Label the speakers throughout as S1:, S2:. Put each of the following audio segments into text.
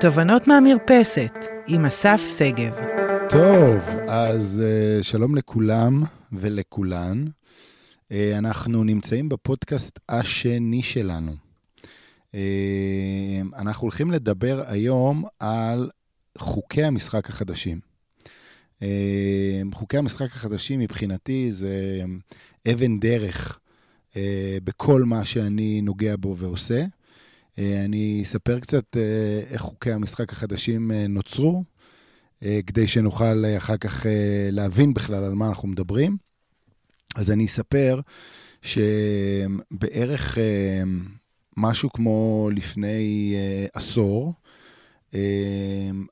S1: תובנות מהמרפסת, עם אסף שגב.
S2: טוב, אז uh, שלום לכולם ולכולן. Uh, אנחנו נמצאים בפודקאסט השני שלנו. Uh, אנחנו הולכים לדבר היום על חוקי המשחק החדשים. Uh, חוקי המשחק החדשים מבחינתי זה אבן דרך uh, בכל מה שאני נוגע בו ועושה. אה, אני אספר קצת אה, איך חוקי המשחק החדשים אה, נוצרו, כדי שנוכל אחר כך להבין בכלל על מה אנחנו מדברים. אז אני אספר שבערך משהו כמו לפני עשור,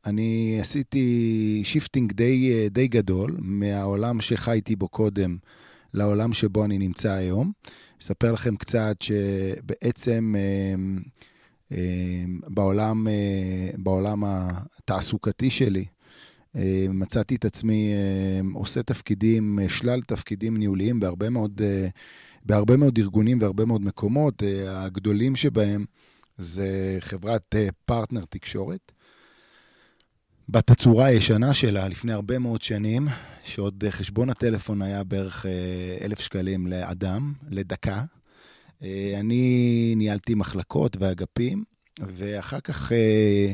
S2: אני עשיתי shifting די, די גדול מהעולם שחייתי בו קודם לעולם שבו אני נמצא היום. אספר לכם קצת שבעצם בעולם, אה, בעולם התעסוקתי שלי. אה, מצאתי את עצמי אה, עושה תפקידים, שלל תפקידים ניהוליים בהרבה מאוד, בהרבה מאוד ארגונים והרבה מאוד מקומות. הגדולים שבהם זה חברת פרטנר תקשורת. בתצורה הישנה שלה, לפני הרבה מאוד שנים, שעוד חשבון הטלפון היה בערך אלף שקלים לאדם, לדקה, אה, אני ניהלתי מחלקות ואגפים, ואחר כך אה,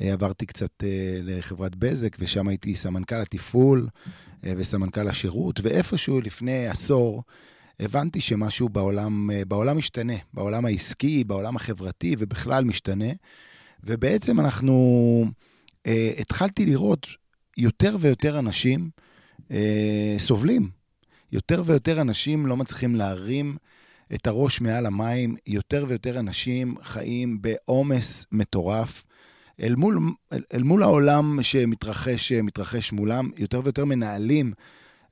S2: אה, עברתי קצת לחברת בזק, ושם הייתי סמנכ"ל התפעול וסמנכ"ל השירות, ואיפשהו לפני עשור הבנתי שמשהו בעולם, בעולם משתנה, בעולם העסקי, בעולם החברתי, ובכלל משתנה. ובעצם אנחנו, התחלתי לראות יותר ויותר אנשים סובלים. יותר ויותר אנשים לא מצליחים להרים את הראש מעל המים, יותר ויותר אנשים חיים בעומס מטורף. אל מול, אל, אל מול העולם שמתרחש מתרחש מולם, יותר ויותר מנהלים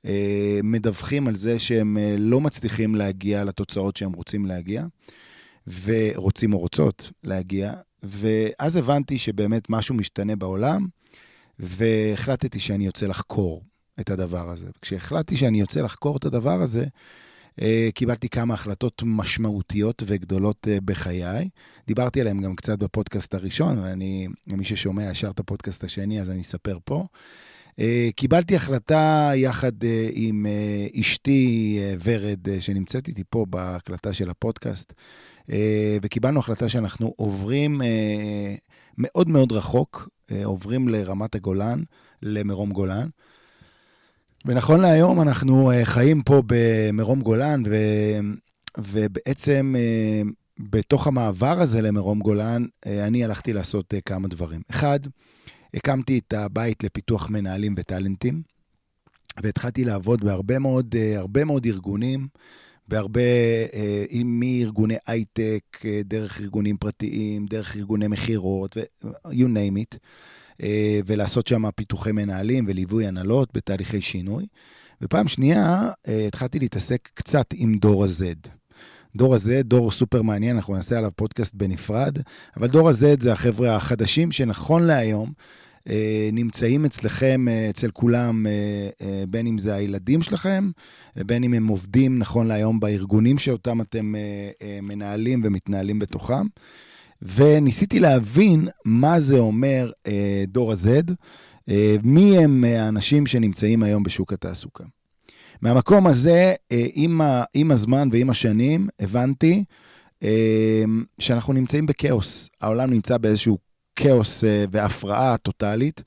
S2: אה, מדווחים על זה שהם אה, לא מצליחים להגיע לתוצאות שהם רוצים להגיע, ורוצים או רוצות להגיע, ואז הבנתי שבאמת משהו משתנה בעולם, והחלטתי שאני יוצא לחקור את הדבר הזה. כשהחלטתי שאני יוצא לחקור את הדבר הזה, קיבלתי כמה החלטות משמעותיות וגדולות אה, בחיי. דיברתי עליהן גם קצת בפודקאסט הראשון, ואני, מי ששומע ישר את הפודקאסט השני, אז אני אספר פה. אה, קיבלתי החלטה יחד עם אשתי ורד, שנמצאת איתי פה בהקלטה של הפודקאסט, וקיבלנו החלטה שאנחנו עוברים מאוד מאוד רחוק, עוברים לרמת הגולן, למרום גולן. ונכון להיום אנחנו אה, חיים פה במרום גולן, ו... ובעצם אה, בתוך המעבר הזה למרום גולן, אה, אני הלכתי לעשות כמה דברים. אחד, הקמתי את הבית לפיתוח מנהלים וטאלנטים, והתחלתי לעבוד בהרבה מאוד, הרבה מאוד ארגונים, בהרבה, מארגוני הייטק, דרך ארגונים פרטיים, דרך ארגוני מכירות, you name it. אה, ולעשות שם פיתוחי מנהלים וליווי הנהלות בתהליכי שינוי. ופעם שנייה, אה, התחלתי להתעסק קצת עם דור ה-Z. דור ה-Z, דור סופר מעניין, אנחנו נעשה עליו פודקאסט בנפרד, אבל דור ה-Z זה החבר'ה החדשים שנכון להיום, אה, נמצאים אצלכם, אצל כולם, בין אם זה הילדים שלכם, בין אם הם עובדים נכון להיום בארגונים שאותם אתם מנהלים ומתנהלים בתוכם. וניסיתי להבין מה זה אומר אה, דור ה-Z, אה, מי הם האנשים שנמצאים היום בשוק התעסוקה. מהמקום הזה, אה, עם, ה, עם הזמן ועם השנים, הבנתי אה, שאנחנו נמצאים בכאוס. העולם נמצא באיזשהו כאוס אה, והפרעה טוטאלית.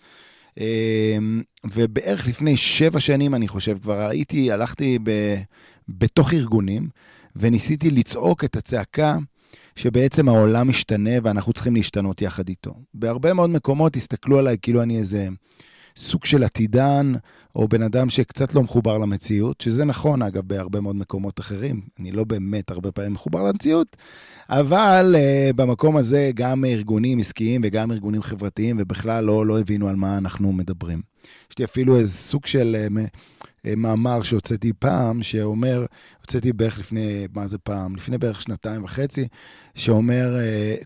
S2: אה, ובערך לפני שבע שנים, אני חושב, כבר הייתי, הלכתי ב, בתוך ארגונים, וניסיתי לצעוק את הצעקה שבעצם העולם משתנה ואנחנו צריכים להשתנות יחד איתו. בהרבה מאוד מקומות הסתכלו עליי כאילו אני איזה סוג של עתידן, או בן אדם שקצת לא מחובר למציאות, שזה נכון, אגב, בהרבה מאוד מקומות אחרים. אני לא באמת הרבה פעמים מחובר למציאות, אבל uh, במקום הזה גם ארגונים עסקיים וגם ארגונים חברתיים, ובכלל לא, לא הבינו על מה אנחנו מדברים. יש לי אפילו איזה סוג של uh, מאמר שהוצאתי פעם, שאומר, הוצאתי בערך לפני, מה זה פעם? לפני בערך שנתיים וחצי, שאומר,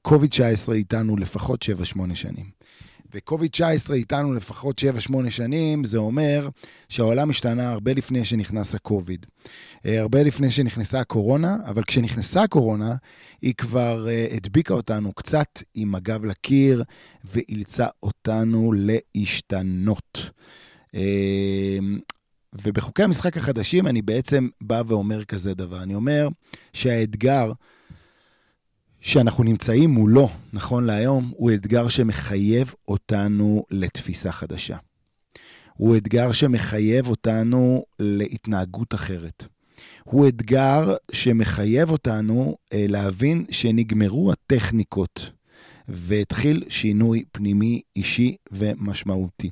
S2: קוביד-19 איתנו לפחות 7-8 שנים. וקוביד-19 איתנו לפחות 7-8 שנים, זה אומר שהעולם השתנה הרבה לפני שנכנס הקוביד. אה, הרבה לפני שנכנסה הקורונה, אבל כשנכנסה הקורונה, היא כבר הדביקה אותנו קצת עם הגב לקיר ואילצה אותנו להשתנות. ובחוקי המשחק החדשים אני בעצם בא ואומר כזה דבר. אני אומר שהאתגר שאנחנו נמצאים מולו, נכון להיום, הוא אתגר שמחייב אותנו לתפיסה חדשה. הוא אתגר שמחייב אותנו להתנהגות אחרת. הוא אתגר שמחייב אותנו אה, להבין שנגמרו הטכניקות והתחיל שינוי פנימי, אישי ומשמעותי.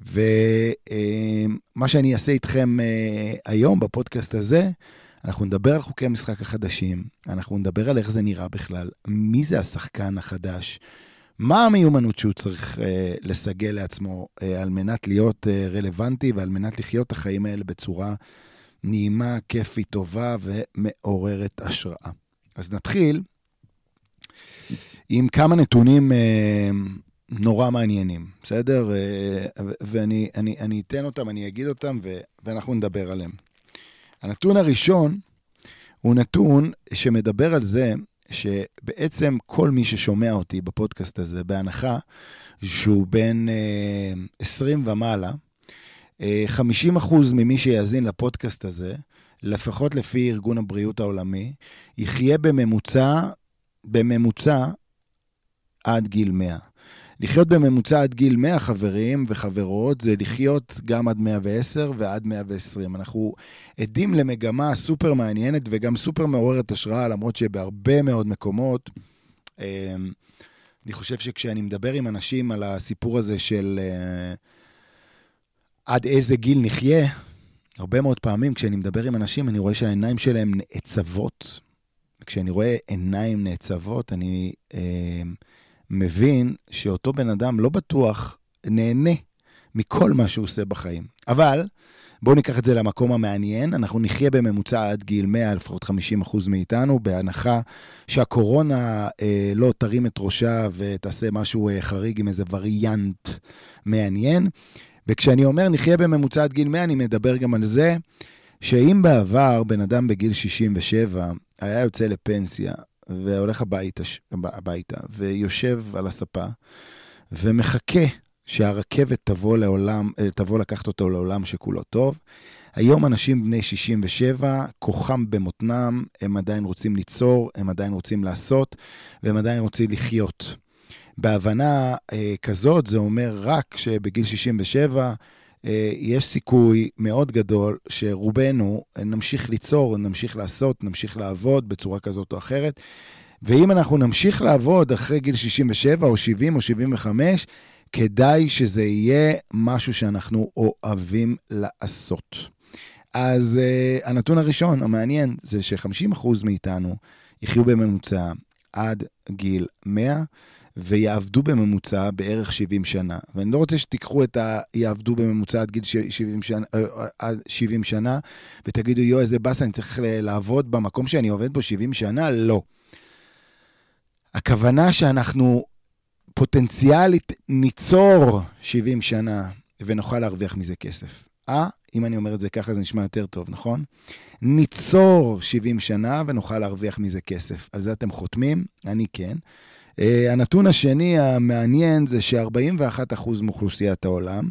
S2: ומה שאני אעשה איתכם אה, היום בפודקאסט הזה, אנחנו נדבר על חוקי המשחק החדשים, אנחנו נדבר על איך זה נראה בכלל, מי זה השחקן החדש, מה המיומנות שהוא צריך אה, לסגל לעצמו אה, על מנת להיות רלוונטי ועל מנת לחיות את החיים האלה בצורה נעימה, כיפית, טובה ומעוררת השראה. אז נתחיל עם כמה נתונים נורא מעניינים, בסדר? אה, ואני אני, אני אתן אותם, אני אגיד אותם, ו, ואנחנו נדבר עליהם. הנתון הראשון הוא נתון שמדבר על זה שבעצם כל מי ששומע אותי בפודקאסט הזה, בהנחה שהוא בן אה, 20 ומעלה, 50% אה, ממי שיאזין לפודקאסט הזה, לפחות לפי ארגון הבריאות העולמי, יחיה בממוצע, בממוצע עד גיל 100. לחיות בממוצע עד גיל 100 חברים וחברות, זה לחיות גם עד 110 ועד 120. אנחנו עדים למגמה סופר מעניינת וגם סופר מעוררת השראה, למרות שבהרבה מאוד מקומות, אמ, אני חושב שכשאני מדבר עם אנשים על הסיפור הזה של אה, עד איזה גיל נחיה, הרבה מאוד פעמים כשאני מדבר עם אנשים, אני רואה שהעיניים שלהם נעצבות. כשאני רואה עיניים נעצבות, אני... אה, מבין שאותו בן אדם לא בטוח נהנה מכל מה שהוא עושה בחיים. אבל, בואו ניקח את זה למקום המעניין, אנחנו נחיה בממוצע עד גיל 100, לפחות 50 אחוז מאיתנו, בהנחה שהקורונה אה, לא תרים את ראשה ותעשה משהו אה, חריג עם איזה וריאנט מעניין. וכשאני אומר נחיה בממוצע עד גיל 100, אני מדבר גם על זה שאם בעבר בן אדם בגיל 67 היה יוצא לפנסיה והולך הביתה, הביתה ויושב על הספה ומחכה שהרכבת תבוא, לעולם, אה, תבוא לקחת אותו לעולם שכולו טוב. היום אנשים בני 67, כוחם במותנם, הם עדיין רוצים ליצור, הם עדיין רוצים לעשות, והם עדיין רוצים לחיות. בהבנה אה, כזאת, זה אומר רק שבגיל 67 אה, יש סיכוי מאוד גדול שרובנו נמשיך ליצור, נמשיך לעשות, נמשיך לעבוד בצורה כזאת או אחרת. ואם אנחנו נמשיך לעבוד אחרי גיל 67 או 70 או 75, כדאי שזה יהיה משהו שאנחנו אוהבים לעשות. אז uh, הנתון הראשון, המעניין, זה ש-50% מאיתנו יחיו בממוצע עד גיל 100, ויעבדו בממוצע בערך 70 שנה. ואני לא רוצה שתיקחו את ה... יעבדו בממוצע עד גיל 70 שנה, אה, אה, עד 70 שנה, ותגידו, יואו, איזה באסה, אני צריך לעבוד במקום שאני עובד בו 70 שנה? לא. הכוונה שאנחנו פוטנציאלית ניצור 70 שנה ונוכל להרוויח מזה כסף. אה? אם אני אומר את זה ככה זה נשמע יותר טוב, נכון? ניצור 70 שנה ונוכל להרוויח מזה כסף. על זה אתם חותמים? אני כן. Uh, הנתון השני המעניין זה ש-41% מאוכלוסיית העולם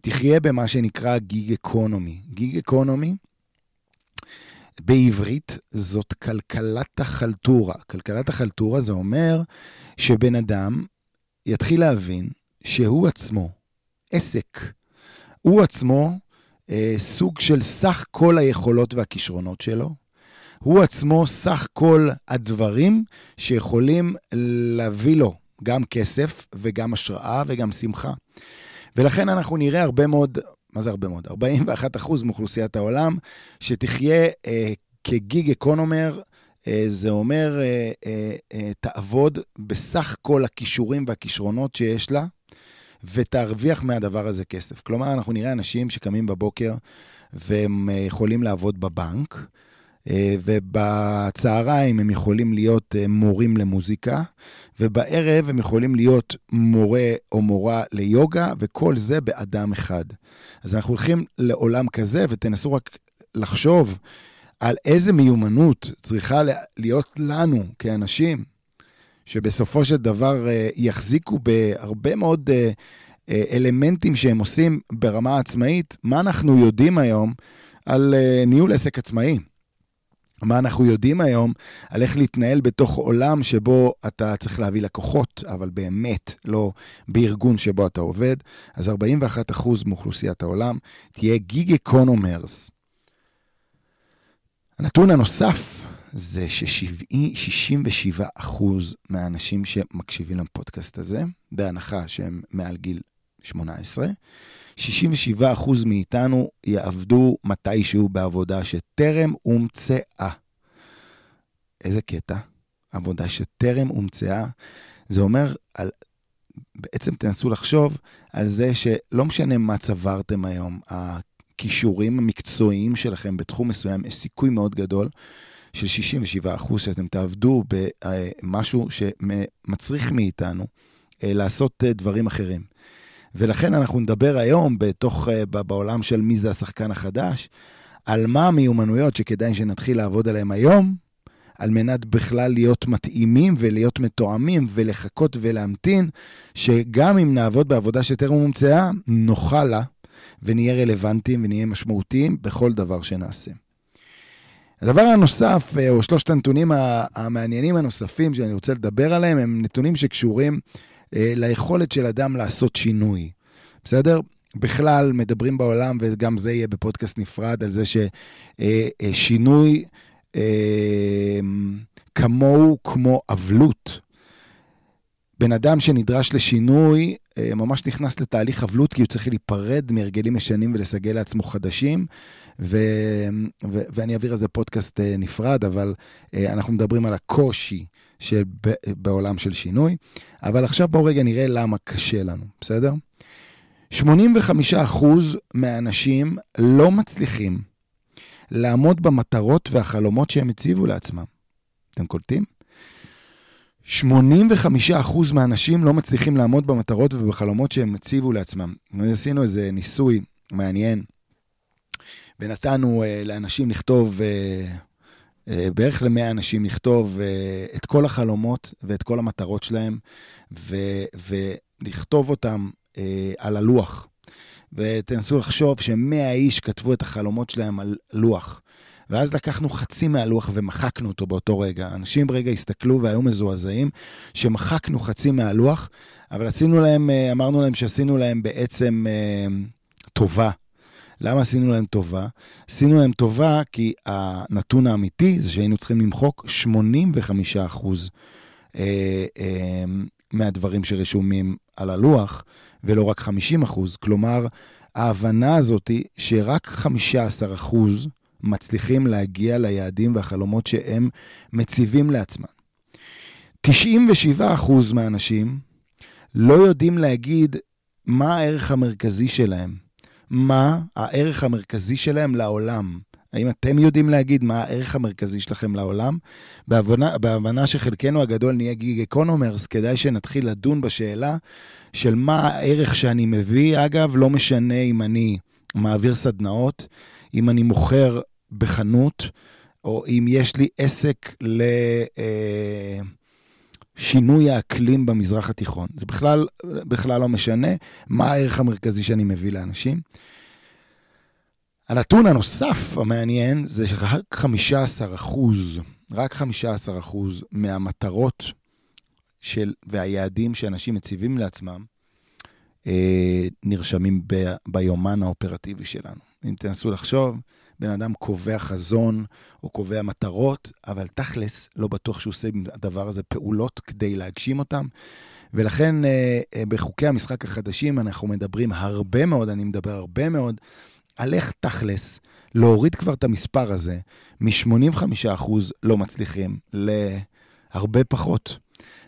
S2: תחיה במה שנקרא גיג אקונומי. גיג אקונומי בעברית זאת כלכלת החלטורה. כלכלת החלטורה זה אומר שבן אדם יתחיל להבין שהוא עצמו עסק. הוא עצמו אה, סוג של סך כל היכולות והכישרונות שלו, הוא עצמו סך כל הדברים שיכולים להביא לו גם כסף וגם השראה וגם שמחה. ולכן אנחנו נראה הרבה מאוד, מה זה הרבה מאוד? 41 אחוז מאוכלוסיית העולם שתחיה אה, כגיג אקונומר, אה, זה אומר, אה, אה, אה, תעבוד בסך כל הכישורים והכישרונות שיש לה, ותרוויח מהדבר הזה כסף. כלומר, אנחנו נראה אנשים שקמים בבוקר והם אה, יכולים לעבוד בבנק, ובצהריים הם יכולים להיות אה, מורים למוזיקה, ובערב הם יכולים להיות מורה או מורה ליוגה, וכל זה באדם אחד. אז אנחנו הולכים לעולם כזה, ותנסו רק לחשוב על איזה מיומנות צריכה להיות לנו כאנשים, שבסופו של דבר אה, יחזיקו בהרבה מאוד אלמנטים שהם עושים ברמה עצמאית. מה אנחנו יודעים היום על ניהול עסק עצמאי? מה אנחנו יודעים היום על איך להתנהל בתוך עולם שבו אתה צריך להביא לקוחות, אבל באמת לא בארגון שבו אתה עובד. אז 41% מאוכלוסיית העולם תהיה gig economers. הנתון הנוסף זה ש-67% מהאנשים שמקשיבים לפודקאסט הזה, בהנחה שהם מעל גיל 18, 67% מאיתנו יעבדו מתישהו בעבודה שטרם הומצאה. איזה קטע? עבודה שטרם הומצאה. זה אומר, על, בעצם תנסו לחשוב על זה שלא משנה מה צברתם היום, הכישורים המקצועיים שלכם בתחום מסוים, יש סיכוי מאוד גדול של 67% שאתם תעבדו במשהו שמצריך מאיתנו אה, לעשות אה, דברים אחרים. ולכן אנחנו נדבר היום בתוך, אה, בעולם של מי זה השחקן החדש, על מה המיומנויות שכדאי שנתחיל לעבוד עליהן היום, על מנת בכלל להיות מתאימים ולהיות מתואמים ולחכות ולהמתין, שגם אם נעבוד בעבודה שטרם הומצאה, נוכל לה ונהיה רלוונטיים ונהיה משמעותיים בכל דבר שנעשה. הדבר הנוסף, אה, או שלושת הנתונים המעניינים הנוספים שאני רוצה לדבר עליהם, הם נתונים שקשורים ליכולת של אדם לעשות שינוי. בסדר? בכלל מדברים בעולם, וגם זה יהיה בפודקאסט נפרד, על זה ששינוי אה, אה, כמוהו כמו אבלות. בן אדם שנדרש לשינוי ממש נכנס לתהליך אבלות, כי הוא צריך להיפרד מהרגלים ישנים ולסגל לעצמו חדשים. ו, ו, ואני אעביר על זה פודקאסט נפרד, אבל אנחנו מדברים על הקושי בעולם של שינוי. אבל עכשיו בואו רגע נראה למה קשה לנו, בסדר? 85% מהאנשים לא מצליחים לעמוד במטרות והחלומות שהם הציבו לעצמם. אתם קולטים? 85% מהאנשים לא מצליחים לעמוד במטרות ובחלומות שהם הציבו לעצמם. עשינו איזה ניסוי מעניין, ונתנו uh, לאנשים לכתוב אה, בערך למאה אנשים לכתוב אה, את כל החלומות ואת כל המטרות שלהם, ו- ולכתוב אותם אה, על הלוח. ותנסו לחשוב שמאה איש כתבו את החלומות שלהם על לוח. ואז לקחנו חצי מהלוח ומחקנו אותו באותו רגע. אנשים ברגע הסתכלו והיו מזועזעים שמחקנו חצי מהלוח, אבל עשינו להם, אמרנו להם שעשינו להם בעצם טובה. למה עשינו להם טובה? עשינו להם טובה כי הנתון האמיתי זה שהיינו צריכים למחוק 85 אחוז אה, אה, מהדברים שרשומים על הלוח, ולא רק 50 אחוז. כלומר, ההבנה הזאת היא שרק 15 אחוז מצליחים להגיע ליעדים והחלומות שהם מציבים לעצמם. 97 אחוז מהאנשים לא יודעים להגיד מה הערך המרכזי שלהם. מה הערך המרכזי שלהם לעולם. האם אתם יודעים להגיד מה הערך המרכזי שלכם לעולם? בהבנה, בהבנה שחלקנו הגדול נהיה gig economers, כדאי שנתחיל לדון בשאלה של מה הערך שאני מביא. אגב, לא משנה אם אני מעביר סדנאות, אם אני מוכר בחנות, או אם יש לי עסק ל... אה, שינוי האקלים במזרח התיכון. זה בכלל, בכלל לא משנה מה הערך המרכזי שאני מביא לאנשים. הנתון הנוסף המעניין זה שרק 15 אחוז, רק 15 אחוז מהמטרות של, והיעדים שאנשים מציבים לעצמם אה, נרשמים ב, ביומן האופרטיבי שלנו. אם תנסו לחשוב, בן אדם קובע חזון או קובע מטרות, אבל תכלס, לא בטוח שהוא עושה עם הדבר הזה פעולות כדי להגשים אותם. ולכן אה, אה, בחוקי המשחק החדשים אנחנו מדברים הרבה מאוד, אני מדבר הרבה מאוד, על איך תכלס להוריד כבר את המספר הזה מ-85% לא מצליחים להרבה פחות,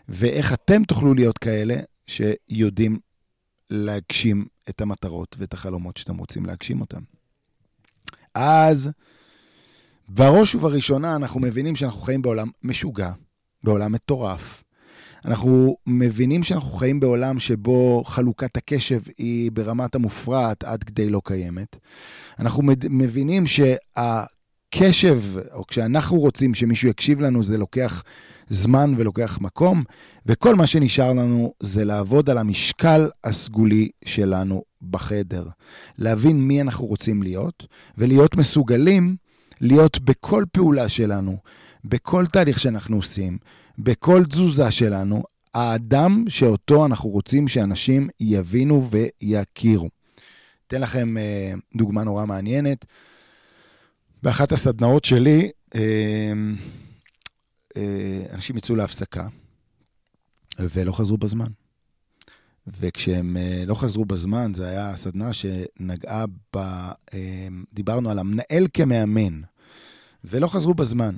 S2: ואיך אתם תוכלו להיות כאלה שיודעים להגשים את המטרות ואת החלומות שאתם רוצים להגשים אותם. אז בראש ובראשונה אנחנו מבינים שאנחנו חיים בעולם משוגע, בעולם מטורף. אנחנו מבינים שאנחנו חיים בעולם שבו חלוקת הקשב היא ברמת המופרעת עד כדי לא קיימת. אנחנו מבינים שהקשב, או כשאנחנו רוצים שמישהו יקשיב לנו, זה לוקח זמן ולוקח מקום, וכל מה שנשאר לנו זה לעבוד על המשקל הסגולי שלנו בחדר. להבין מי אנחנו רוצים להיות, ולהיות מסוגלים להיות בכל פעולה שלנו, בכל תהליך שאנחנו עושים, בכל תזוזה שלנו, האדם שאותו אנחנו רוצים שאנשים יבינו ויכירו. אתן לכם אה, דוגמה נורא מעניינת. באחת הסדנאות שלי, אה, אנשים יצאו להפסקה ולא חזרו בזמן. וכשהם לא חזרו בזמן, זו הייתה סדנה שנגעה ב... דיברנו על המנהל כמאמן, ולא חזרו בזמן.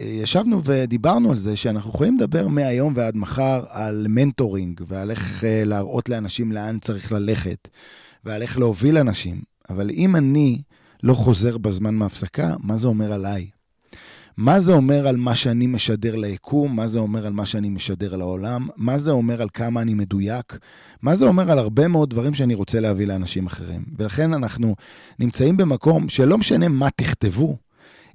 S2: וישבנו ודיברנו על זה שאנחנו יכולים לדבר מהיום ועד מחר על מנטורינג ועל איך אה, להראות לאנשים לאן צריך ללכת ועל איך להוביל אנשים, אבל אם אני לא חוזר בזמן מהפסקה, מה זה אומר עליי? מה זה אומר על מה שאני משדר ליקום? מה זה אומר על מה שאני משדר לעולם? מה זה אומר על כמה אני מדויק? מה זה אומר על הרבה מאוד דברים שאני רוצה להביא לאנשים אחרים? ולכן אנחנו נמצאים במקום שלא משנה מה תכתבו,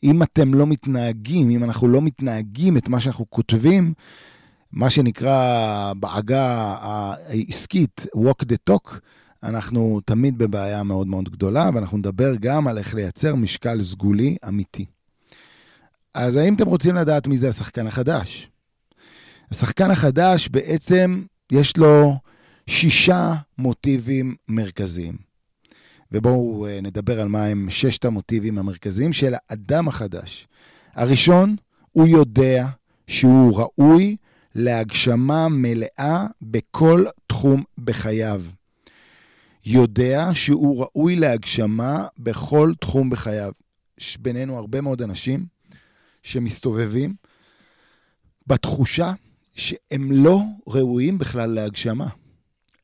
S2: אם אתם לא מתנהגים, אם אנחנו לא מתנהגים את מה שאנחנו כותבים, מה שנקרא בעגה העסקית, walk the talk, אנחנו תמיד בבעיה מאוד מאוד גדולה, ואנחנו נדבר גם על איך לייצר משקל סגולי אמיתי. אז האם אתם רוצים לדעת מי זה השחקן החדש? השחקן החדש בעצם יש לו שישה מוטיבים מרכזיים. ובואו אה, נדבר על מה הם ששת המוטיבים המרכזיים של האדם החדש. הראשון, הוא יודע שהוא ראוי להגשמה מלאה בכל תחום בחייו. יודע שהוא ראוי להגשמה בכל תחום בחייו. יש בינינו הרבה מאוד אנשים שמסתובבים בתחושה שהם לא ראויים בכלל להגשמה.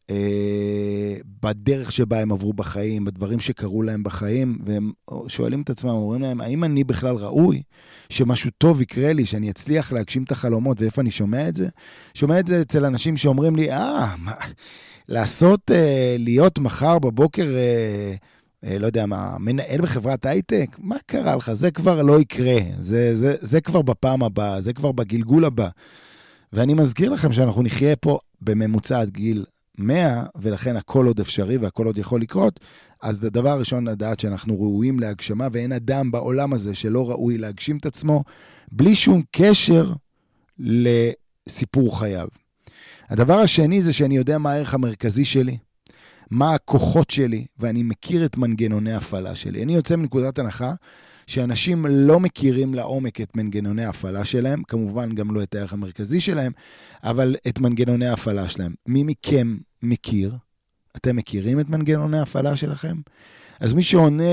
S2: אה, בדרך שבה הם עברו בחיים, בדברים שקרו להם בחיים, והם שואלים את עצמם, אומרים להם, האם אני בכלל ראוי שמשהו טוב יקרה לי, שאני אצליח להגשים את החלומות, ואיפה אני שומע את זה? שומע את זה אצל אנשים שאומרים לי, אה, מה, לעשות, אה, להיות מחר בבוקר, אה, לא יודע מה, מנהל בחברת הייטק? מה קרה לך? זה כבר לא יקרה, זה, זה, זה כבר בפעם הבאה, זה כבר בגלגול הבא. ואני מזכיר לכם שאנחנו נחיה פה בממוצע עד גיל 100, ולכן הכל עוד אפשרי והכל עוד יכול לקרות, אז הדבר הראשון לדעת שאנחנו ראויים להגשמה, ואין אדם בעולם הזה שלא ראוי להגשים את עצמו, בלי שום קשר לסיפור חייו. הדבר השני זה שאני יודע מה הערך המרכזי שלי, מה הכוחות שלי, ואני מכיר את מנגנוני ההפעלה שלי. אני יוצא מנקודת הנחה שאנשים לא מכירים לעומק את מנגנוני ההפעלה שלהם, כמובן גם לא את הערך המרכזי שלהם, אבל את מנגנוני ההפעלה שלהם. מי מכם מכיר? אתם מכירים את מנגנוני ההפעלה שלכם? אז מי שעונה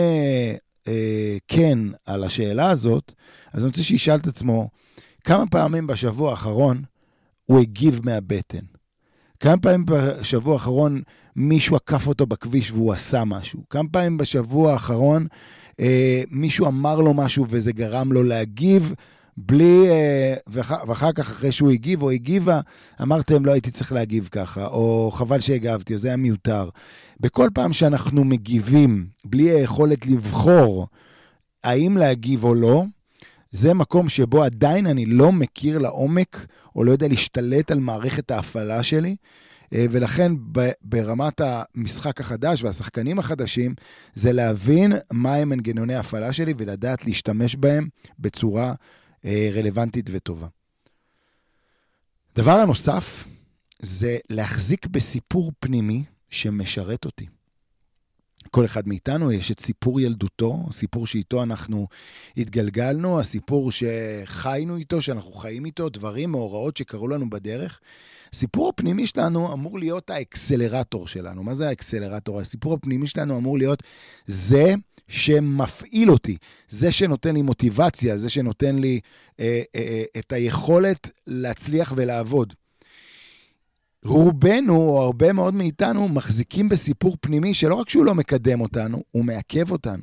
S2: אה, כן על השאלה הזאת, אז אני רוצה שישאל את עצמו, כמה פעמים בשבוע האחרון הוא הגיב מהבטן? כמה פעמים בשבוע האחרון מישהו עקף אותו בכביש והוא עשה משהו? כמה פעמים בשבוע האחרון אה, מישהו אמר לו משהו וזה גרם לו להגיב, בלי, אה, ואח, ואחר כך, אחרי שהוא הגיב או הגיבה, אמרתם, לא הייתי צריך להגיב ככה, או חבל שהגבתי, או זה היה מיותר. בכל פעם שאנחנו מגיבים בלי היכולת לבחור האם להגיב או לא, זה מקום שבו עדיין אני לא מכיר לעומק, או לא יודע להשתלט על מערכת ההפעלה שלי, אה, ולכן ברמת המשחק החדש והשחקנים החדשים, זה להבין מהם מנגנוני ההפעלה שלי ולדעת להשתמש בהם בצורה אה, רלוונטית וטובה. דבר הנוסף זה להחזיק בסיפור פנימי שמשרת אותי. כל אחד מאיתנו יש את סיפור ילדותו, סיפור שאיתו אנחנו התגלגלנו, הסיפור שחיינו איתו, שאנחנו חיים איתו, דברים, מאורעות שקרו לנו בדרך. הסיפור הפנימי שלנו אמור להיות האקסלרטור שלנו. מה זה האקסלרטור? הסיפור הפנימי שלנו אמור להיות זה שמפעיל אותי, זה שנותן לי מוטיבציה, זה שנותן לי אה, אה, אה, את היכולת להצליח ולעבוד. רובנו, או הרבה מאוד מאיתנו, מחזיקים בסיפור פנימי שלא רק שהוא לא מקדם אותנו, הוא מעכב אותנו.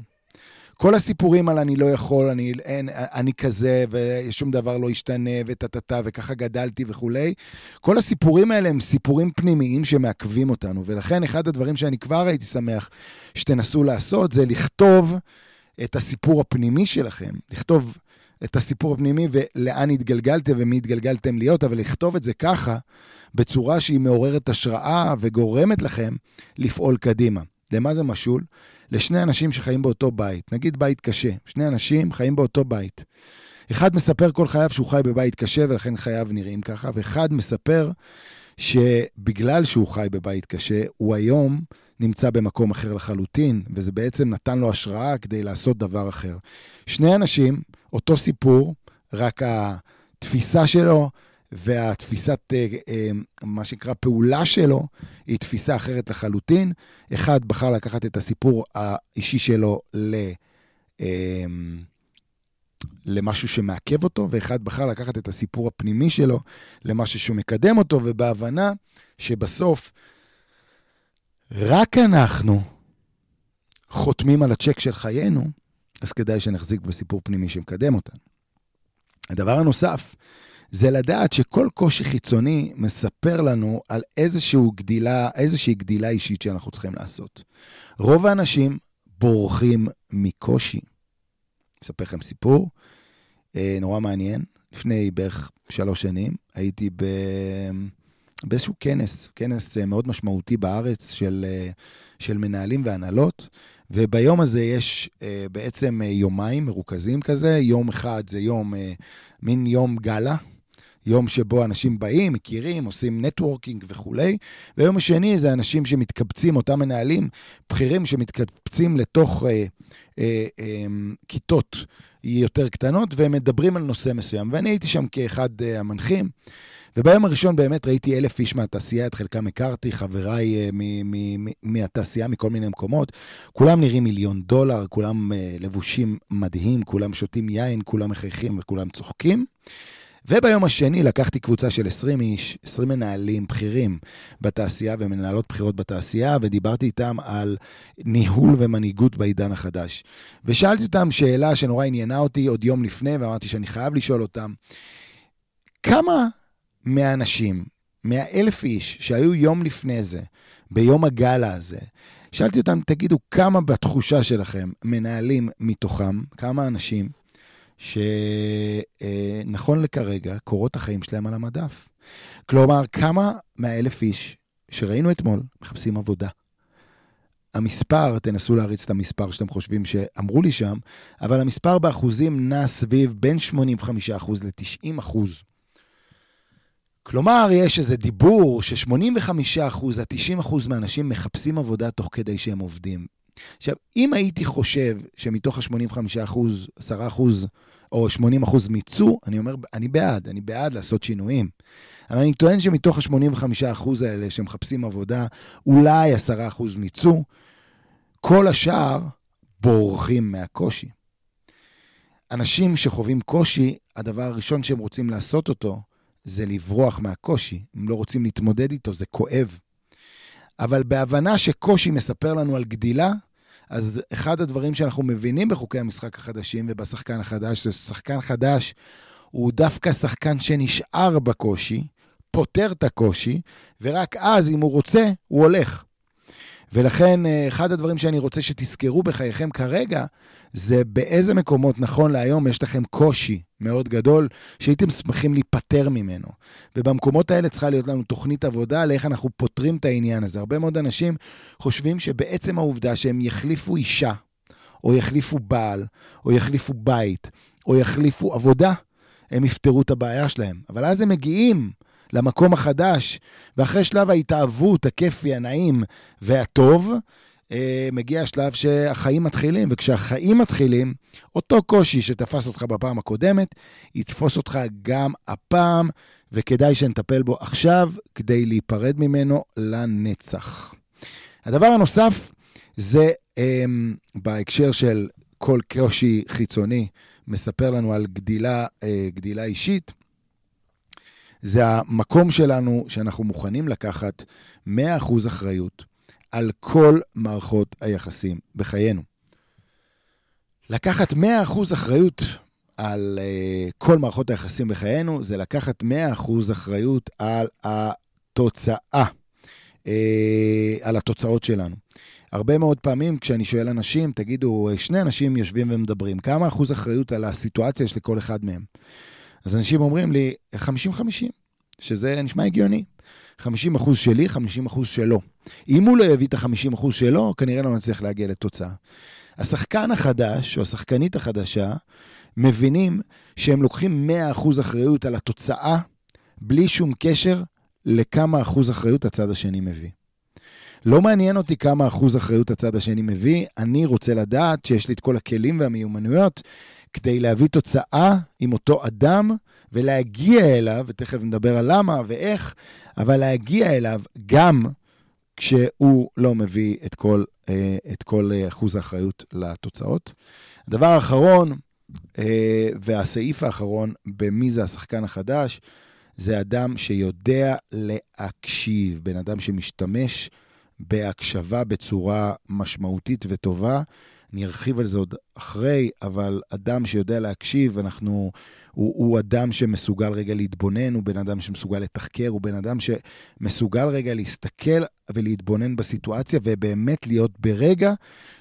S2: כל הסיפורים על אני לא יכול, אני, אין, אני כזה, ושום דבר לא ישתנה, וטה-טה-טה, וככה גדלתי וכולי, כל הסיפורים האלה הם סיפורים פנימיים שמעכבים אותנו, ולכן אחד הדברים שאני כבר הייתי שמח שתנסו לעשות, זה לכתוב את הסיפור הפנימי שלכם, לכתוב את הסיפור הפנימי ולאן התגלגלתם ומי התגלגלתם להיות, אבל לכתוב את זה ככה, בצורה שהיא מעוררת השראה וגורמת לכם לפעול קדימה. למה זה משול? לשני אנשים שחיים באותו בית, נגיד בית קשה, שני אנשים חיים באותו בית. אחד מספר כל חייו שהוא חי בבית קשה ולכן חייו נראים ככה, ואחד מספר שבגלל שהוא חי בבית קשה, הוא היום נמצא במקום אחר לחלוטין, וזה בעצם נתן לו השראה כדי לעשות דבר אחר. שני אנשים, אותו סיפור, רק התפיסה שלו והתפיסת, אה, אה, מה שנקרא, פעולה שלו, היא תפיסה אחרת לחלוטין. אחד בחר לקחת את הסיפור האישי שלו ל... אה, למשהו שמעכב אותו, ואחד בחר לקחת את הסיפור הפנימי שלו למשהו שהוא מקדם אותו, ובהבנה שבסוף רק אנחנו חותמים על הצ'ק של חיינו, אז כדאי שנחזיק בסיפור פנימי שמקדם אותנו. הדבר הנוסף, זה לדעת שכל קושי חיצוני מספר לנו על איזושהי גדילה, איזושהי גדילה אישית שאנחנו צריכים לעשות. רוב האנשים בורחים מקושי. אספר לכם סיפור אה, נורא מעניין. לפני בערך שלוש שנים הייתי ב... באיזשהו כנס, כנס אה, מאוד משמעותי בארץ של, אה, של מנהלים והנהלות, וביום הזה יש בעצם יומיים מרוכזים כזה, יום אחד זה יום, מין יום גאלה, יום שבו אנשים באים, מכירים, עושים נטוורקינג וכולי, ויום השני זה אנשים שמתקבצים, אותם מנהלים בכירים שמתקבצים לתוך אה, אה, אה, כיתות יותר קטנות, והם מדברים על נושא מסוים. ואני הייתי שם כאחד אה, המנחים. וביום הראשון באמת ראיתי אלף איש מהתעשייה, את חלקם הכרתי, חבריי אה, מהתעשייה מכל מיני מקומות. כולם נראים מיליון דולר, כולם אה, לבושים מדהים, כולם שותים יין, כולם מחייכים וכולם צוחקים. וביום השני לקחתי קבוצה של 20 איש, 20 מנהלים בכירים בתעשייה ומנהלות בכירות בתעשייה, ודיברתי איתם על ניהול ומנהיגות בעידן החדש. ושאלתי אותם שאלה שנורא עניינה אותי עוד יום לפני, ואמרתי שאני חייב לשאול אותם, כמה מהאנשים, מהאלף איש שהיו יום לפני זה, ביום הגאלה הזה, שאלתי אותם, תגידו, כמה בתחושה שלכם מנהלים מתוכם, כמה אנשים, שנכון לכרגע, קורות החיים שלהם על המדף. כלומר, כמה מהאלף איש שראינו אתמול מחפשים עבודה. המספר, תנסו להריץ את המספר שאתם חושבים שאמרו לי שם, אבל המספר באחוזים נע סביב בין 85% ל-90%. כלומר, יש איזה דיבור ש-85% עד 90% מהאנשים מחפשים עבודה תוך כדי שהם עובדים. עכשיו, אם הייתי חושב שמתוך ה-85%, 10% או 80% מיצו, אני אומר, אני בעד, אני בעד לעשות שינויים. אבל אני טוען שמתוך ה-85% האלה שמחפשים עבודה, אולי 10% מיצו, כל השאר בורחים מהקושי. אנשים שחווים קושי, הדבר הראשון שהם רוצים לעשות אותו, זה לברוח מהקושי. הם לא רוצים להתמודד איתו, זה כואב. אבל בהבנה שקושי מספר לנו על גדילה, אז אחד הדברים שאנחנו מבינים בחוקי המשחק החדשים ובשחקן החדש, זה ששחקן חדש הוא דווקא שחקן שנשאר בקושי, פותר את הקושי, ורק אז, אם הוא רוצה, הוא הולך. ולכן, אה, אחד הדברים שאני רוצה שתזכרו בחייכם כרגע, זה באיזה מקומות נכון להיום יש לכם קושי מאוד גדול, שהייתם שמחים להיפטר ממנו. ובמקומות האלה צריכה להיות לנו תוכנית עבודה לאיך אנחנו פותרים את העניין הזה. הרבה מאוד אנשים חושבים שבעצם העובדה שהם יחליפו אישה, או יחליפו בעל, או יחליפו בית, או יחליפו עבודה, הם יפתרו את הבעיה שלהם. אבל אז הם מגיעים למקום החדש, ואחרי שלב ההתאהבות, הכיפי, הנעים והטוב, מגיע השלב שהחיים מתחילים, וכשהחיים מתחילים, אותו קושי שתפס אותך בפעם הקודמת, יתפוס אותך גם הפעם, וכדאי שנטפל בו עכשיו כדי להיפרד ממנו לנצח. הדבר הנוסף זה אה, בהקשר של כל קושי חיצוני מספר לנו על גדילה, אה, גדילה אישית. זה המקום שלנו שאנחנו מוכנים לקחת 100% אחריות על כל מערכות היחסים בחיינו. לקחת 100% אחריות על uh, כל מערכות היחסים בחיינו, זה לקחת 100% אחריות על התוצאה, uh, על התוצאות שלנו. הרבה מאוד פעמים כשאני שואל אנשים, תגידו, שני אנשים יושבים ומדברים, כמה אחוז אחריות על הסיטואציה יש לכל אחד מהם? אז אנשים אומרים לי, 50-50, שזה נשמע הגיוני. 50 אחוז שלי, 50 אחוז שלו. אם הוא לא יביא את ה-50 אחוז שלו, כנראה לא נצליח להגיע לתוצאה. השחקן החדש, או השחקנית החדשה, מבינים שהם לוקחים 100 אחוז אחריות על התוצאה, בלי שום קשר לכמה אחוז אחריות הצד השני מביא. לא מעניין אותי כמה אחוז אחריות הצד השני מביא, אני רוצה לדעת שיש לי את כל הכלים והמיומנויות כדי להביא תוצאה עם אותו אדם ולהגיע אליו, ותכף נדבר על למה ואיך, אבל להגיע אליו גם כשהוא לא מביא את כל, אה, את כל אה, אחוז האחריות לתוצאות. הדבר האחרון, אה, והסעיף האחרון במי זה השחקן החדש, זה אדם שיודע להקשיב, בן אדם שמשתמש בהקשבה בצורה משמעותית וטובה. אני ארחיב על זה עוד אחרי, אבל אדם שיודע להקשיב, אנחנו, הוא, הוא אדם שמסוגל רגע להתבונן, הוא בן אדם שמסוגל לתחקר, הוא בן אדם שמסוגל רגע להסתכל ולהתבונן בסיטואציה, ובאמת להיות ברגע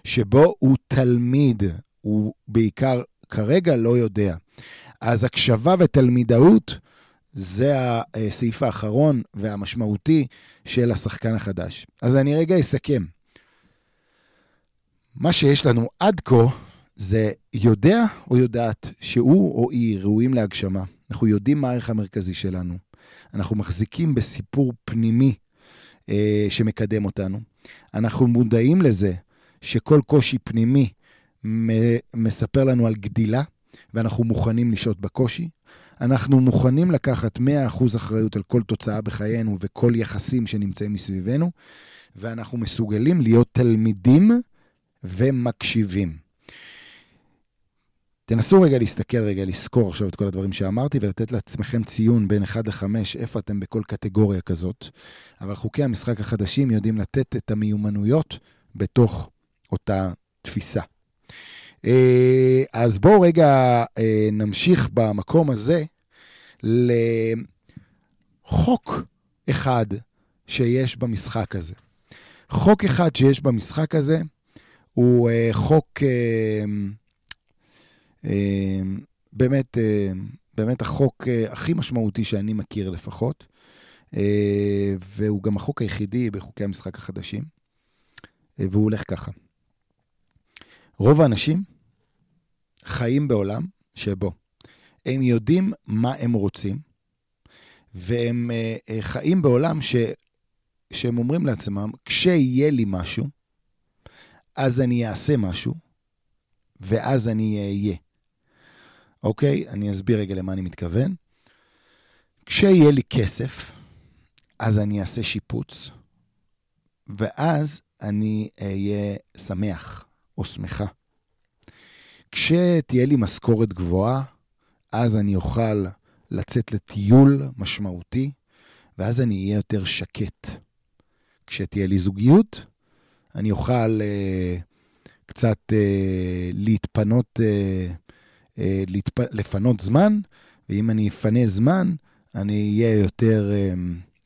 S2: שבו הוא תלמיד, הוא בעיקר כרגע לא יודע. אז הקשבה ותלמידאות, זה הסעיף האחרון והמשמעותי של השחקן החדש. אז אני רגע אסכם. מה שיש לנו עד כה זה יודע או יודעת שהוא או היא ראויים להגשמה. אנחנו יודעים מה הערך המרכזי שלנו. אנחנו מחזיקים בסיפור פנימי אה, שמקדם אותנו. אנחנו מודעים לזה שכל קושי פנימי מספר לנו על גדילה, ואנחנו מוכנים לשהות בקושי. אנחנו מוכנים לקחת 100% אחריות על כל תוצאה בחיינו וכל יחסים שנמצאים מסביבנו, ואנחנו מסוגלים להיות תלמידים ומקשיבים. תנסו רגע להסתכל רגע, לזכור עכשיו את כל הדברים שאמרתי ולתת לעצמכם ציון בין 1 ל-5, איפה אתם בכל קטגוריה כזאת. אבל חוקי המשחק החדשים יודעים לתת את המיומנויות בתוך אותה תפיסה. אה, אז בואו רגע אה, נמשיך במקום הזה לחוק אחד שיש במשחק הזה. חוק אחד שיש במשחק הזה הוא אה, חוק באמת, באמת החוק הכי משמעותי שאני מכיר לפחות, והוא גם החוק היחידי בחוקי המשחק החדשים, והוא הולך ככה. רוב האנשים חיים בעולם שבו הם יודעים מה הם רוצים, והם uh, uh, חיים בעולם ש, שהם אומרים לעצמם, כשיהיה לי משהו, אז אני אעשה משהו, ואז אני אהיה. אוקיי? אני אסביר רגע למה אני מתכוון. כשיהיה לי כסף, אז אני אעשה שיפוץ, ואז אני אהיה שמח או שמחה. כשתהיה לי משכורת גבוהה, אז אני אוכל לצאת לטיול משמעותי, ואז אני אהיה יותר שקט. כשתהיה לי זוגיות, אני אוכל אה, קצת אה, להתפנות, אה, אה, להתפ... לפנות זמן, ואם אני אפנה זמן, אני אהיה יותר אה,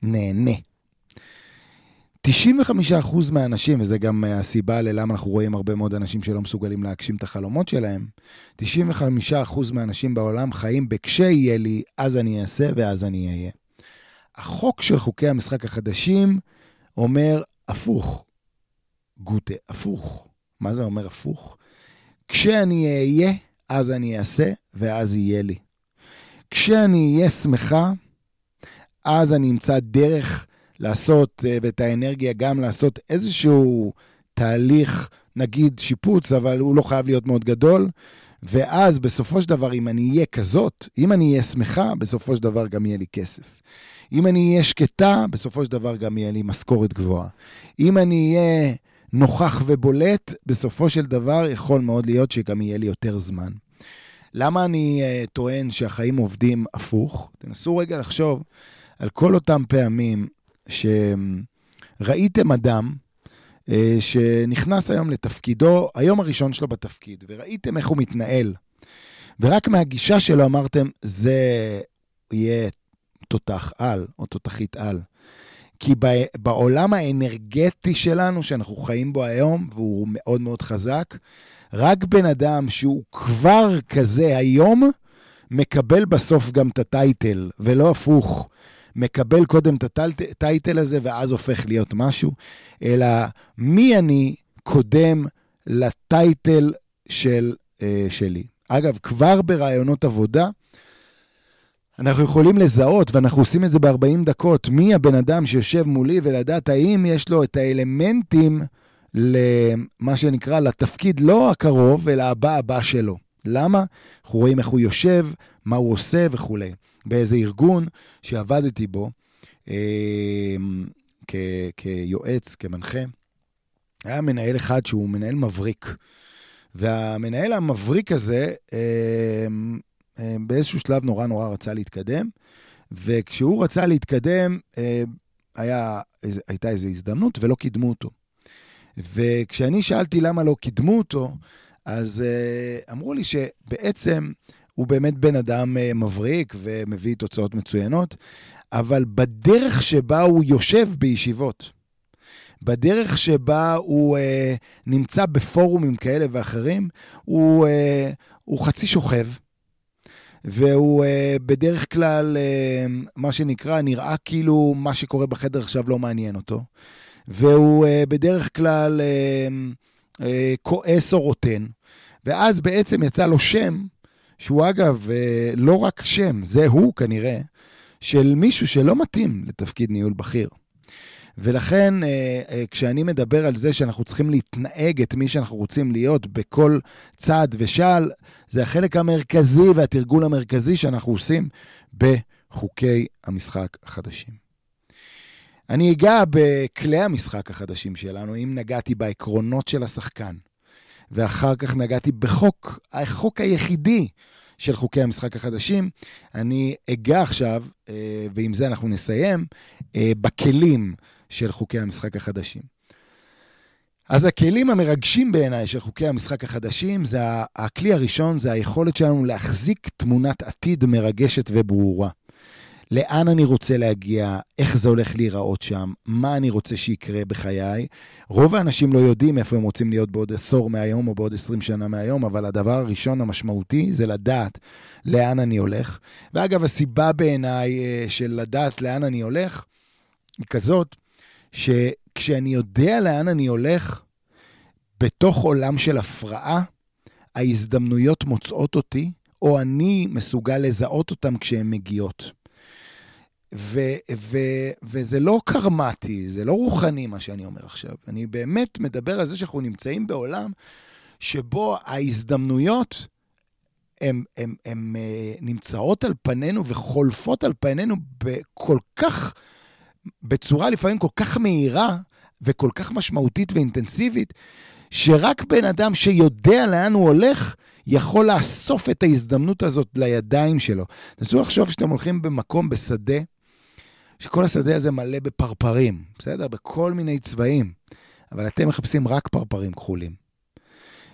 S2: נהנה. 95% מהאנשים, וזה גם הסיבה ללמה אנחנו רואים הרבה מאוד אנשים שלא מסוגלים להגשים את החלומות שלהם, 95% מהאנשים בעולם חיים ב"כשיהיה לי, אז אני אעשה ואז אני אהיה". החוק של חוקי המשחק החדשים אומר הפוך. גוטה, הפוך. מה זה אומר הפוך? כשאני אהיה, אז אני אעשה ואז יהיה לי. כשאני אהיה שמחה, אז אני אמצא דרך לעשות, אה, ואת האנרגיה גם לעשות איזשהו תהליך, נגיד שיפוץ, אבל הוא לא חייב להיות מאוד גדול. ואז בסופו של דבר, אם אני אהיה כזאת, אם אני אהיה שמחה, בסופו של דבר גם יהיה לי כסף. אם אני אהיה שקטה, בסופו של דבר גם יהיה לי משכורת גבוהה. אם אני אהיה נוכח ובולט, בסופו של דבר יכול מאוד להיות שגם יהיה לי יותר זמן. למה אני uh, טוען שהחיים עובדים הפוך? תנסו רגע לחשוב על כל אותם פעמים שראיתם אדם אה, שנכנס היום לתפקידו, היום הראשון שלו בתפקיד, וראיתם איך הוא מתנהל. ורק מהגישה שלו אמרתם, זה יהיה תותח על או תותחית על. כי בעולם האנרגטי שלנו, שאנחנו חיים בו היום, והוא מאוד מאוד חזק, רק בן אדם שהוא כבר כזה היום, מקבל בסוף גם את הטייטל, ולא הפוך. מקבל קודם את הטייטל הזה ואז הופך להיות משהו, אלא מי אני קודם לטייטל של, אה, שלי. אגב, כבר ברעיונות עבודה, אנחנו יכולים לזהות, ואנחנו עושים את זה ב-40 דקות, מי הבן אדם שיושב מולי ולדעת האם יש לו את האלמנטים למה שנקרא, לתפקיד לא הקרוב, אלא הבא הבא שלו. למה? אנחנו רואים איך הוא יושב, מה הוא עושה וכולי. באיזה ארגון שעבדתי בו אה, כ, כיועץ, כמנחה, היה מנהל אחד שהוא מנהל מבריק. והמנהל המבריק הזה, אה, באיזשהו שלב נורא נורא רצה להתקדם, וכשהוא רצה להתקדם, אה, היה, הייתה איזו הזדמנות ולא קידמו אותו. וכשאני שאלתי למה לא קידמו אותו, אז uh, אמרו לי שבעצם הוא באמת בן אדם מבריק ומביא תוצאות מצוינות, אבל בדרך שבה הוא יושב בישיבות, בדרך שבה הוא uh, נמצא בפורומים כאלה ואחרים, הוא, uh, הוא חצי שוכב, והוא uh, בדרך כלל, uh, מה שנקרא, נראה כאילו מה שקורה בחדר עכשיו לא מעניין אותו. והוא uh, בדרך כלל uh, uh, כועס או רוטן. ואז בעצם יצא לו שם, שהוא אגב uh, לא רק שם, זה הוא כנראה, של מישהו שלא מתאים לתפקיד ניהול בכיר. ולכן, uh, uh, כשאני מדבר על זה שאנחנו צריכים להתנהג את מי שאנחנו רוצים להיות בכל צעד ושעל, זה החלק המרכזי והתרגול המרכזי שאנחנו עושים בחוקי המשחק החדשים. אני אגע בכלי המשחק החדשים שלנו, אם נגעתי בעקרונות של השחקן, ואחר כך נגעתי בחוק, החוק היחידי של חוקי המשחק החדשים, אני אגע עכשיו, אה, ועם זה אנחנו נסיים, אה, בכלים של חוקי המשחק החדשים. אז הכלים המרגשים בעיניי של חוקי המשחק החדשים, זה הכלי הראשון, זה היכולת שלנו להחזיק תמונת עתיד מרגשת וברורה. לאן אני רוצה להגיע, איך זה הולך להיראות שם, מה אני רוצה שיקרה בחיי. רוב האנשים לא יודעים איפה הם רוצים להיות בעוד עשור מהיום או בעוד עשרים שנה מהיום, אבל הדבר הראשון המשמעותי זה לדעת לאן אני הולך. ואגב, הסיבה בעיניי אה, של לדעת לאן אני הולך היא כזאת, שכשאני יודע לאן אני הולך, בתוך עולם של הפרעה, ההזדמנויות מוצאות אותי, או אני מסוגל לזהות אותן כשהן מגיעות. ו- ו- וזה לא קרמטי, זה לא רוחני מה שאני אומר עכשיו. אני באמת מדבר על זה שאנחנו נמצאים בעולם שבו ההזדמנויות הן אה, נמצאות על פנינו וחולפות על פנינו בכל כך, בצורה לפעמים כל כך מהירה וכל כך משמעותית ואינטנסיבית, שרק בן אדם שיודע לאן הוא הולך, יכול לאסוף את ההזדמנות הזאת לידיים שלו. תנסו לחשוב שאתם הולכים במקום, בשדה, שכל השדה הזה מלא בפרפרים, בסדר? בכל מיני צבעים. אבל אתם מחפשים רק פרפרים כחולים.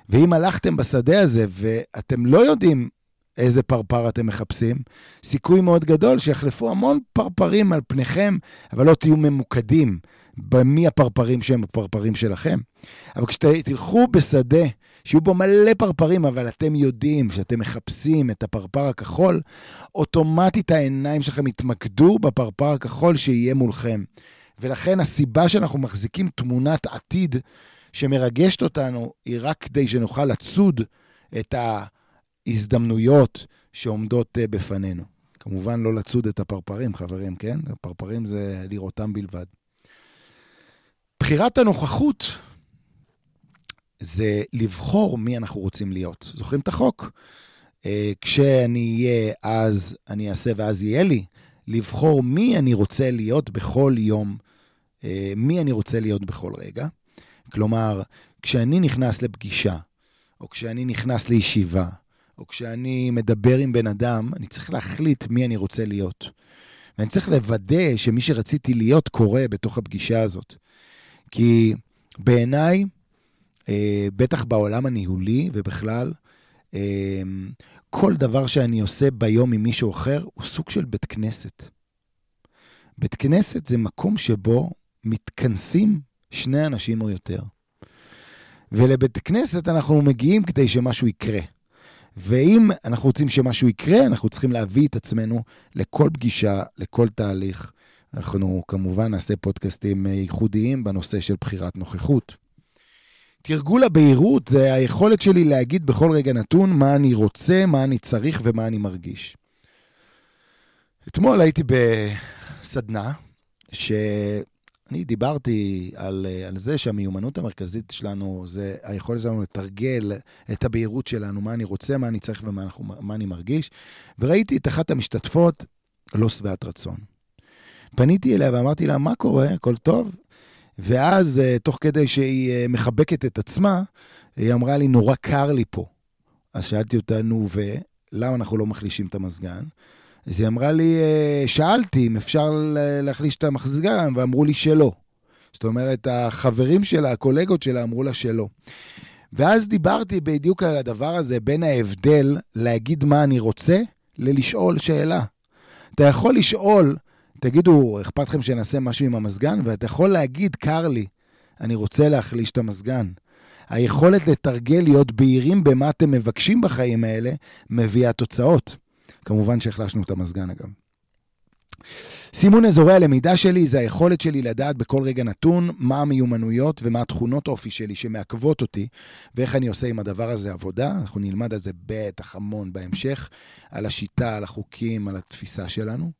S2: ואם הלכתם בשדה הזה ואתם לא יודעים איזה פרפר אתם מחפשים, סיכוי מאוד גדול שיחלפו המון פרפרים על פניכם, אבל לא תהיו ממוקדים במי הפרפרים שהם הפרפרים שלכם. אבל כשתלכו בשדה שיהיו בו מלא פרפרים, אבל אתם יודעים שאתם מחפשים את הפרפר הכחול, אוטומטית העיניים שלכם יתמקדו בפרפר הכחול שיהיה מולכם. ולכן הסיבה שאנחנו מחזיקים תמונת עתיד שמרגשת אותנו, היא רק כדי שנוכל לצוד את ההזדמנויות שעומדות אה, בפנינו. כמובן לא לצוד את הפרפרים, חברים, כן? הפרפרים זה לראותם בלבד. בחירת הנוכחות זה לבחור מי אנחנו רוצים להיות. זוכרים את החוק? אה, כשאני אהיה, אז אני אעשה ואז יהיה לי. לבחור מי אני רוצה להיות בכל יום, אה, מי אני רוצה להיות בכל רגע. כלומר, כשאני נכנס לפגישה, או כשאני נכנס לישיבה, או כשאני מדבר עם בן אדם, אני צריך להחליט מי אני רוצה להיות. ואני צריך לוודא שמי שרציתי להיות קורה בתוך הפגישה הזאת. כי בעיניי, אה, בטח בעולם הניהולי ובכלל, אה, כל דבר שאני עושה ביום עם מישהו אחר הוא סוג של בית כנסת. בית כנסת זה מקום שבו מתכנסים שני אנשים או יותר. ולבית כנסת אנחנו מגיעים כדי שמשהו יקרה. ואם אנחנו רוצים שמשהו יקרה, אנחנו צריכים להביא את עצמנו לכל פגישה, לכל תהליך. אנחנו כמובן נעשה פודקאסטים ייחודיים בנושא של בחירת נוכחות. תרגול הבהירות זה היכולת שלי להגיד בכל רגע נתון מה אני רוצה, מה אני צריך ומה אני מרגיש. אתמול הייתי בסדנה, שאני דיברתי על, על זה שהמיומנות המרכזית שלנו זה היכולת שלנו לתרגל את הבהירות שלנו, מה אני רוצה, מה אני צריך ומה אנחנו, מה אני מרגיש, וראיתי את אחת המשתתפות לא שבעת רצון. פניתי אליה ואמרתי לה, מה קורה? הכל טוב? ואז, אה, תוך כדי שהיא אה, מחבקת את עצמה, היא אמרה לי, נורא קר לי פה. אז שאלתי אותה, נו, ולמה אנחנו לא מחלישים את המזגן? אז היא אמרה לי, אה, שאלתי אם אפשר להחליש את המזגן, ואמרו לי שלא. זאת אומרת, החברים שלה, הקולגות שלה, אמרו לה שלא. ואז דיברתי בדיוק על הדבר הזה, בין ההבדל להגיד מה אני רוצה, ללשאול שאלה. אתה יכול לשאול תגידו, אכפת לכם שנעשה משהו עם המזגן? ואתה יכול להגיד, קר לי, אני רוצה להחליש את המזגן. היכולת לתרגל, להיות בהירים במה אתם מבקשים בחיים האלה, מביאה תוצאות. כמובן שהחלשנו את המזגן, אגב. סימון אזורי הלמידה שלי זה היכולת שלי לדעת בכל רגע נתון מה המיומנויות ומה התכונות אופי שלי שמעכבות אותי, ואיך אני עושה עם הדבר הזה עבודה. אנחנו נלמד על זה בטח המון בהמשך, על השיטה, על החוקים, על התפיסה שלנו.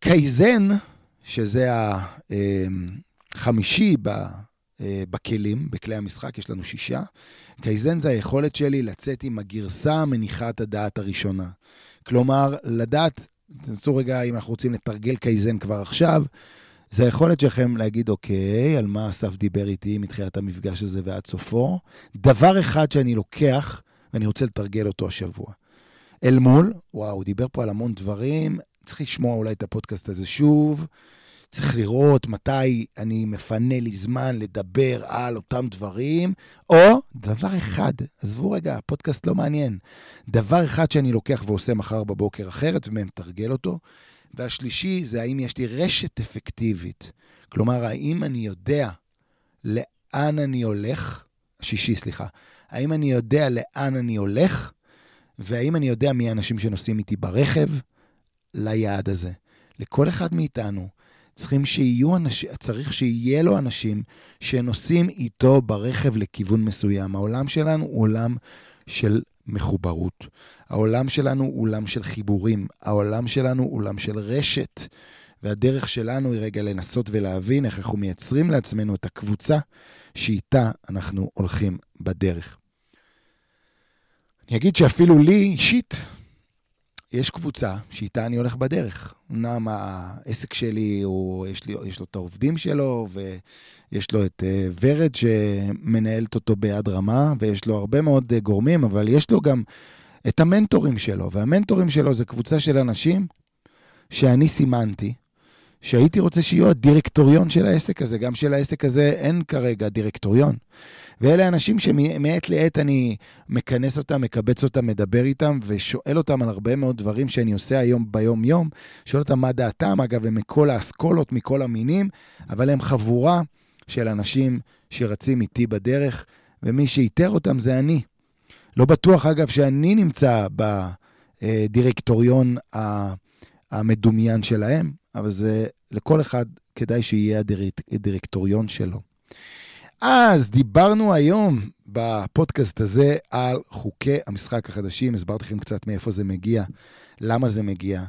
S2: קייזן, שזה החמישי אה, בכלים, בכלי המשחק, יש לנו שישה. קייזן זה היכולת שלי לצאת עם הגרסה המניחת הדעת הראשונה. כלומר, לדעת, תנסו רגע אם אנחנו רוצים לתרגל קייזן כבר עכשיו, זה היכולת שלכם להגיד, אוקיי, על מה אסף דיבר איתי מתחילת המפגש הזה ועד סופו. דבר אחד שאני לוקח, ואני רוצה לתרגל אותו השבוע. אל מול, וואו, הוא דיבר פה על המון דברים, צריך לשמוע אולי את הפודקאסט הזה שוב. צריך לראות מתי אני מפנה לי זמן לדבר על אותם דברים, או דבר אחד, עזבו רגע, הפודקאסט לא מעניין. דבר אחד שאני לוקח ועושה מחר בבוקר אחרת ומתרגל אותו. והשלישי זה האם יש לי רשת אפקטיבית. כלומר, האם אני יודע לאן אני הולך, השישי, סליחה, האם אני יודע לאן אני הולך, והאם אני יודע מי האנשים שנוסעים איתי ברכב, ליעד הזה. לכל אחד מאיתנו צריכים שיהיו אנשים, צריך שיהיה לו אנשים שנוסעים איתו ברכב לכיוון מסוים. העולם שלנו הוא עולם של מחוברות. העולם שלנו הוא עולם של חיבורים. העולם שלנו הוא עולם של רשת. והדרך שלנו היא רגע לנסות ולהבין איך אנחנו מייצרים לעצמנו את הקבוצה שאיתה אנחנו הולכים בדרך. אני אגיד שאפילו לי אישית, יש קבוצה שאיתה אני הולך בדרך. אמנם העסק שלי, הוא, יש, לי, יש לו את העובדים שלו, ויש לו את uh, ורד שמנהלת אותו ביד רמה, ויש לו הרבה מאוד uh, גורמים, אבל יש לו גם את המנטורים שלו, והמנטורים שלו זה קבוצה של אנשים שאני סימנתי, שהייתי רוצה שיהיו הדירקטוריון של העסק הזה. גם של העסק הזה אין כרגע דירקטוריון. ואלה אנשים שמעת לעת אני מכנס אותם, מקבץ אותם, מדבר איתם, ושואל אותם על הרבה מאוד דברים שאני עושה היום ביום-יום. שואל אותם מה דעתם, אגב, הם מכל האסכולות, מכל המינים, אבל הם חבורה של אנשים שרצים איתי בדרך, ומי שאיתר אותם זה אני. לא בטוח, אגב, שאני נמצא בדירקטוריון המדומיין שלהם, אבל זה לכל אחד כדאי שיהיה הדירקטוריון שלו. אז דיברנו היום בפודקאסט הזה על חוקי המשחק החדשים, הסברתי לכם קצת מאיפה זה מגיע, למה זה מגיע.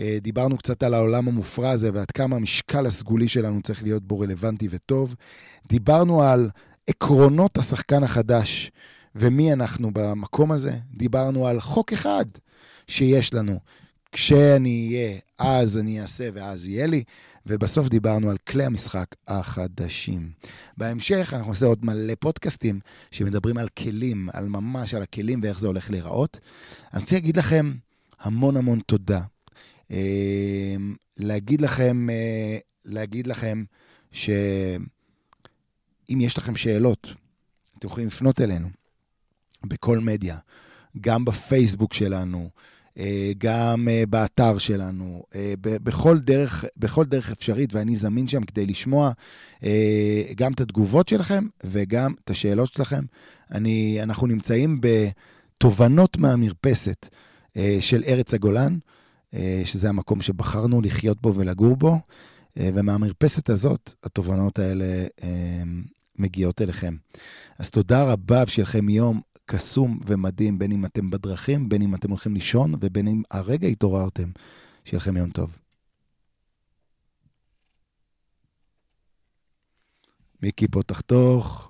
S2: אה, דיברנו קצת על העולם המופרע הזה ועד כמה המשקל הסגולי שלנו צריך להיות בו רלוונטי וטוב. דיברנו על עקרונות השחקן החדש ומי אנחנו במקום הזה. דיברנו על חוק אחד שיש לנו, כשאני אהיה, אז אני אעשה ואז יהיה לי. ובסוף דיברנו על כלי המשחק החדשים. בהמשך אנחנו נעשה עוד מלא פודקאסטים שמדברים על כלים, על ממש על הכלים ואיך זה הולך להיראות. אני רוצה להגיד לכם המון המון תודה. אה, להגיד לכם, אה, להגיד לכם ש... אם יש לכם שאלות, אתם יכולים לפנות אלינו בכל מדיה, גם בפייסבוק שלנו, גם אה, באתר שלנו, אה, בכל דרך, בכל דרך אפשרית, ואני זמין שם כדי לשמוע גם את התגובות שלכם וגם את השאלות שלכם. אני, אנחנו נמצאים בתובנות מהמרפסת של ארץ הגולן, שזה המקום שבחרנו לחיות בו ולגור בו, ומהמרפסת הזאת, התובנות האלה מגיעות אליכם. אז תודה רבה, ושיהיה לכם יום קסום ומדהים, בין אם אתם בדרכים, בין אם אתם הולכים לישון, ובין אם הרגע התעוררתם. שיהיה לכם יום טוב. מיקי פה תחתוך.